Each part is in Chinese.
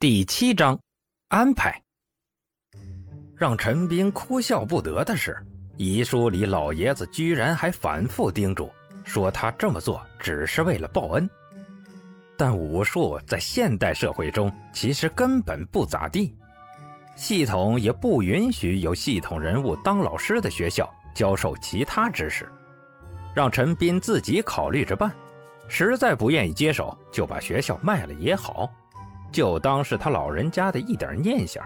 第七章，安排。让陈斌哭笑不得的是，遗书里老爷子居然还反复叮嘱说他这么做只是为了报恩。但武术在现代社会中其实根本不咋地，系统也不允许有系统人物当老师的学校教授其他知识，让陈斌自己考虑着办。实在不愿意接手，就把学校卖了也好。就当是他老人家的一点念想。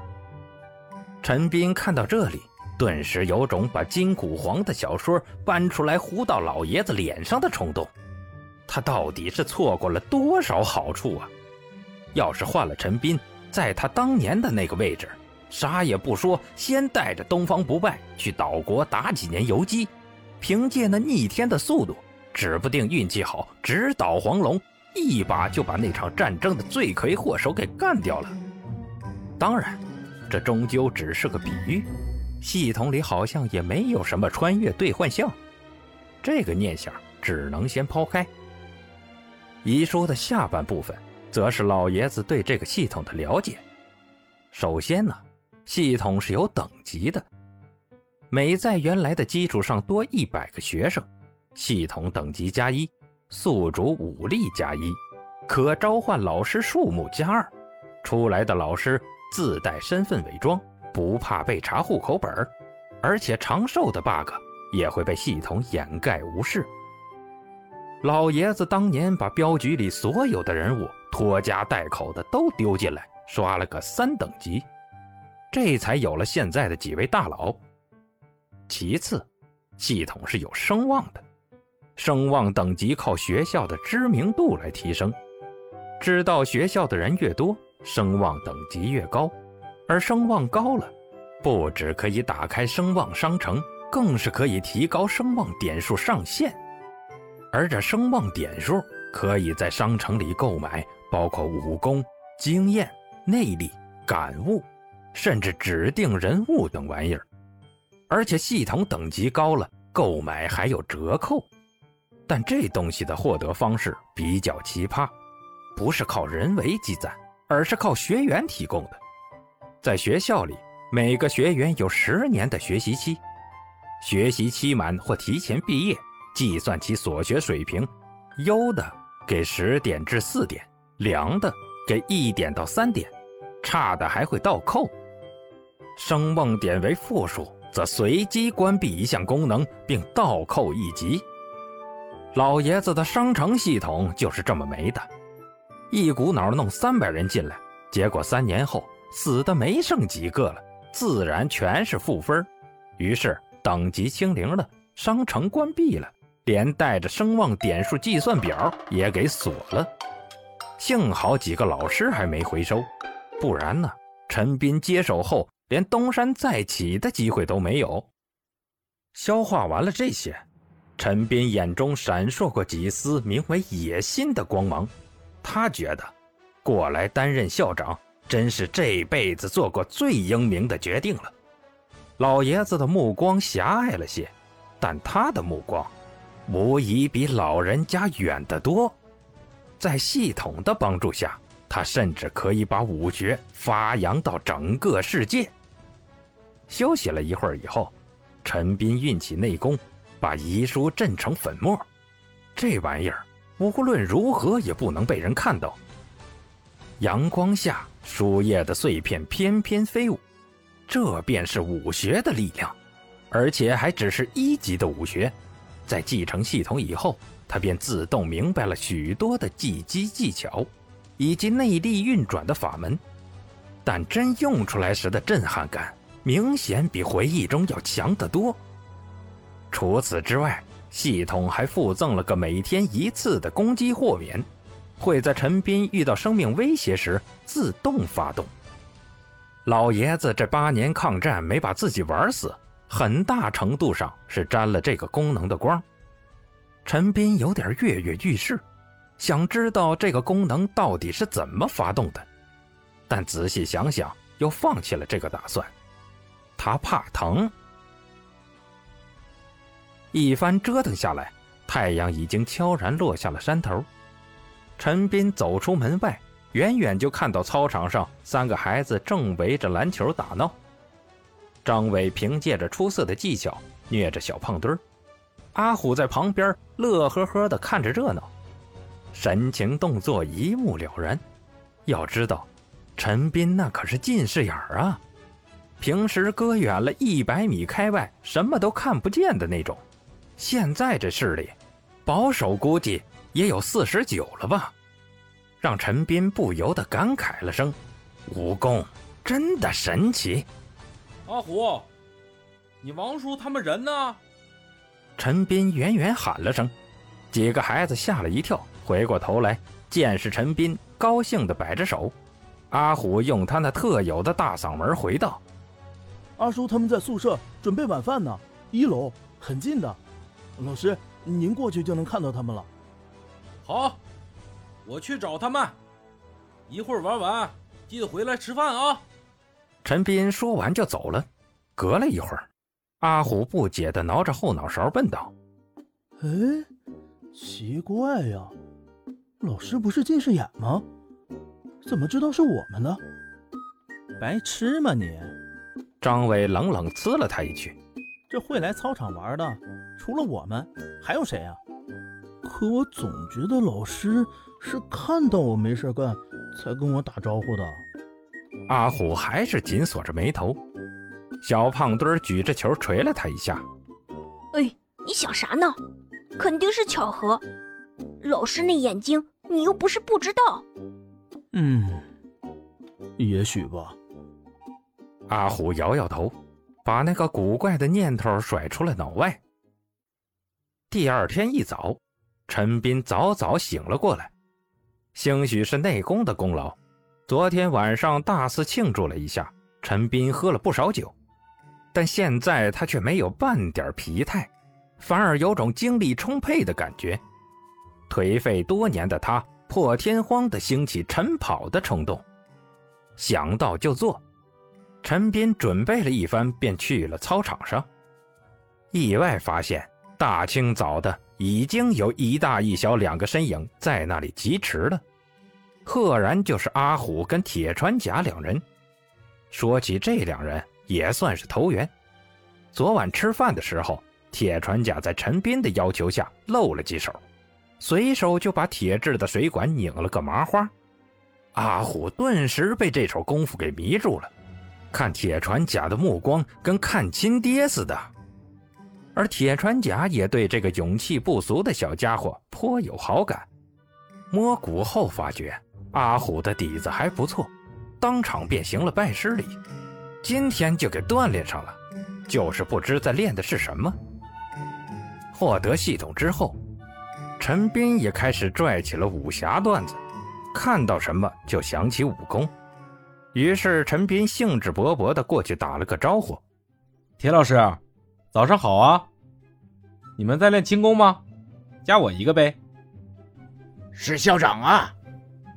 陈斌看到这里，顿时有种把金谷皇的小说搬出来糊到老爷子脸上的冲动。他到底是错过了多少好处啊！要是换了陈斌，在他当年的那个位置，啥也不说，先带着东方不败去岛国打几年游击，凭借那逆天的速度，指不定运气好直捣黄龙。一把就把那场战争的罪魁祸首给干掉了。当然，这终究只是个比喻，系统里好像也没有什么穿越兑换项，这个念想只能先抛开。遗书的下半部分，则是老爷子对这个系统的了解。首先呢，系统是有等级的，每在原来的基础上多一百个学生，系统等级加一。宿主武力加一，可召唤老师数目加二，出来的老师自带身份伪装，不怕被查户口本而且长寿的 bug 也会被系统掩盖无视。老爷子当年把镖局里所有的人物拖家带口的都丢进来，刷了个三等级，这才有了现在的几位大佬。其次，系统是有声望的。声望等级靠学校的知名度来提升，知道学校的人越多，声望等级越高，而声望高了，不止可以打开声望商城，更是可以提高声望点数上限。而这声望点数可以在商城里购买，包括武功、经验、内力、感悟，甚至指定人物等玩意儿。而且系统等级高了，购买还有折扣。但这东西的获得方式比较奇葩，不是靠人为积攒，而是靠学员提供的。在学校里，每个学员有十年的学习期，学习期满或提前毕业，计算其所学水平，优的给十点至四点，良的给一点到三点，差的还会倒扣。声望点为负数，则随机关闭一项功能，并倒扣一级。老爷子的商城系统就是这么没的，一股脑弄三百人进来，结果三年后死的没剩几个了，自然全是负分。于是等级清零了，商城关闭了，连带着声望点数计算表也给锁了。幸好几个老师还没回收，不然呢，陈斌接手后连东山再起的机会都没有。消化完了这些。陈斌眼中闪烁过几丝名为野心的光芒，他觉得过来担任校长真是这辈子做过最英明的决定了。老爷子的目光狭隘了些，但他的目光无疑比老人家远得多。在系统的帮助下，他甚至可以把武学发扬到整个世界。休息了一会儿以后，陈斌运起内功。把遗书震成粉末，这玩意儿无论如何也不能被人看到。阳光下，书页的碎片翩翩飞舞，这便是武学的力量，而且还只是一级的武学。在继承系统以后，他便自动明白了许多的技击技巧，以及内力运转的法门。但真用出来时的震撼感，明显比回忆中要强得多。除此之外，系统还附赠了个每天一次的攻击豁免，会在陈斌遇到生命威胁时自动发动。老爷子这八年抗战没把自己玩死，很大程度上是沾了这个功能的光。陈斌有点跃跃欲试，想知道这个功能到底是怎么发动的，但仔细想想又放弃了这个打算，他怕疼。一番折腾下来，太阳已经悄然落下了山头。陈斌走出门外，远远就看到操场上三个孩子正围着篮球打闹。张伟凭借着出色的技巧虐着小胖墩儿，阿虎在旁边乐呵呵地看着热闹，神情动作一目了然。要知道，陈斌那可是近视眼儿啊，平时搁远了一百米开外什么都看不见的那种，现在这势力，保守估计也有四十九了吧，让陈斌不由得感慨了声：“武功真的神奇。”阿虎，你王叔他们人呢？陈斌远远喊了声，几个孩子吓了一跳，回过头来，见是陈斌，高兴地摆着手。阿虎用他那特有的大嗓门回道：“阿叔他们在宿舍准备晚饭呢，一楼很近的。老师，您过去就能看到他们了。”好，我去找他们。一会儿玩完，记得回来吃饭啊。陈斌说完就走了。隔了一会儿，阿虎不解的挠着后脑勺，问道：“哎，奇怪呀，老师不是近视眼吗？怎么知道是我们呢？白痴吗你？”张伟冷冷呲了他一句：“这会来操场玩的，除了我们，还有谁啊？可我总觉得老师是看到我没事干，才跟我打招呼的。”阿虎还是紧锁着眉头，小胖墩儿举着球捶了他一下。哎，你想啥呢？肯定是巧合。老师那眼睛，你又不是不知道。嗯，也许吧。阿虎摇摇头，把那个古怪的念头甩出了脑外。第二天一早，陈斌早早醒了过来，兴许是内功的功劳。昨天晚上大肆庆祝了一下，陈斌喝了不少酒，但现在他却没有半点疲态，反而有种精力充沛的感觉。颓废多年的他破天荒的兴起晨跑的冲动，想到就做。陈斌准备了一番，便去了操场上，意外发现大清早的已经有一大一小两个身影在那里疾驰了。赫然就是阿虎跟铁船甲两人。说起这两人，也算是投缘。昨晚吃饭的时候，铁船甲在陈斌的要求下露了几手，随手就把铁制的水管拧了个麻花。阿虎顿时被这手功夫给迷住了，看铁船甲的目光跟看亲爹似的。而铁船甲也对这个勇气不俗的小家伙颇有好感。摸骨后发觉。阿虎的底子还不错，当场便行了拜师礼，今天就给锻炼上了，就是不知在练的是什么。获得系统之后，陈斌也开始拽起了武侠段子，看到什么就想起武功，于是陈斌兴致勃勃地过去打了个招呼：“铁老师，早上好啊！你们在练轻功吗？加我一个呗。”是校长啊。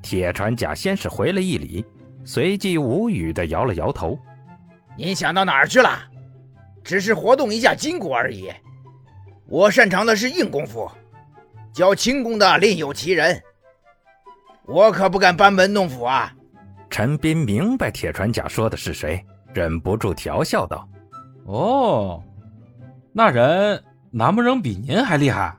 铁船甲先是回了一礼，随即无语的摇了摇头：“您想到哪儿去了？只是活动一下筋骨而已。我擅长的是硬功夫，教轻功的另有其人，我可不敢班门弄斧啊。”陈斌明白铁船甲说的是谁，忍不住调笑道：“哦，那人难不成比您还厉害？”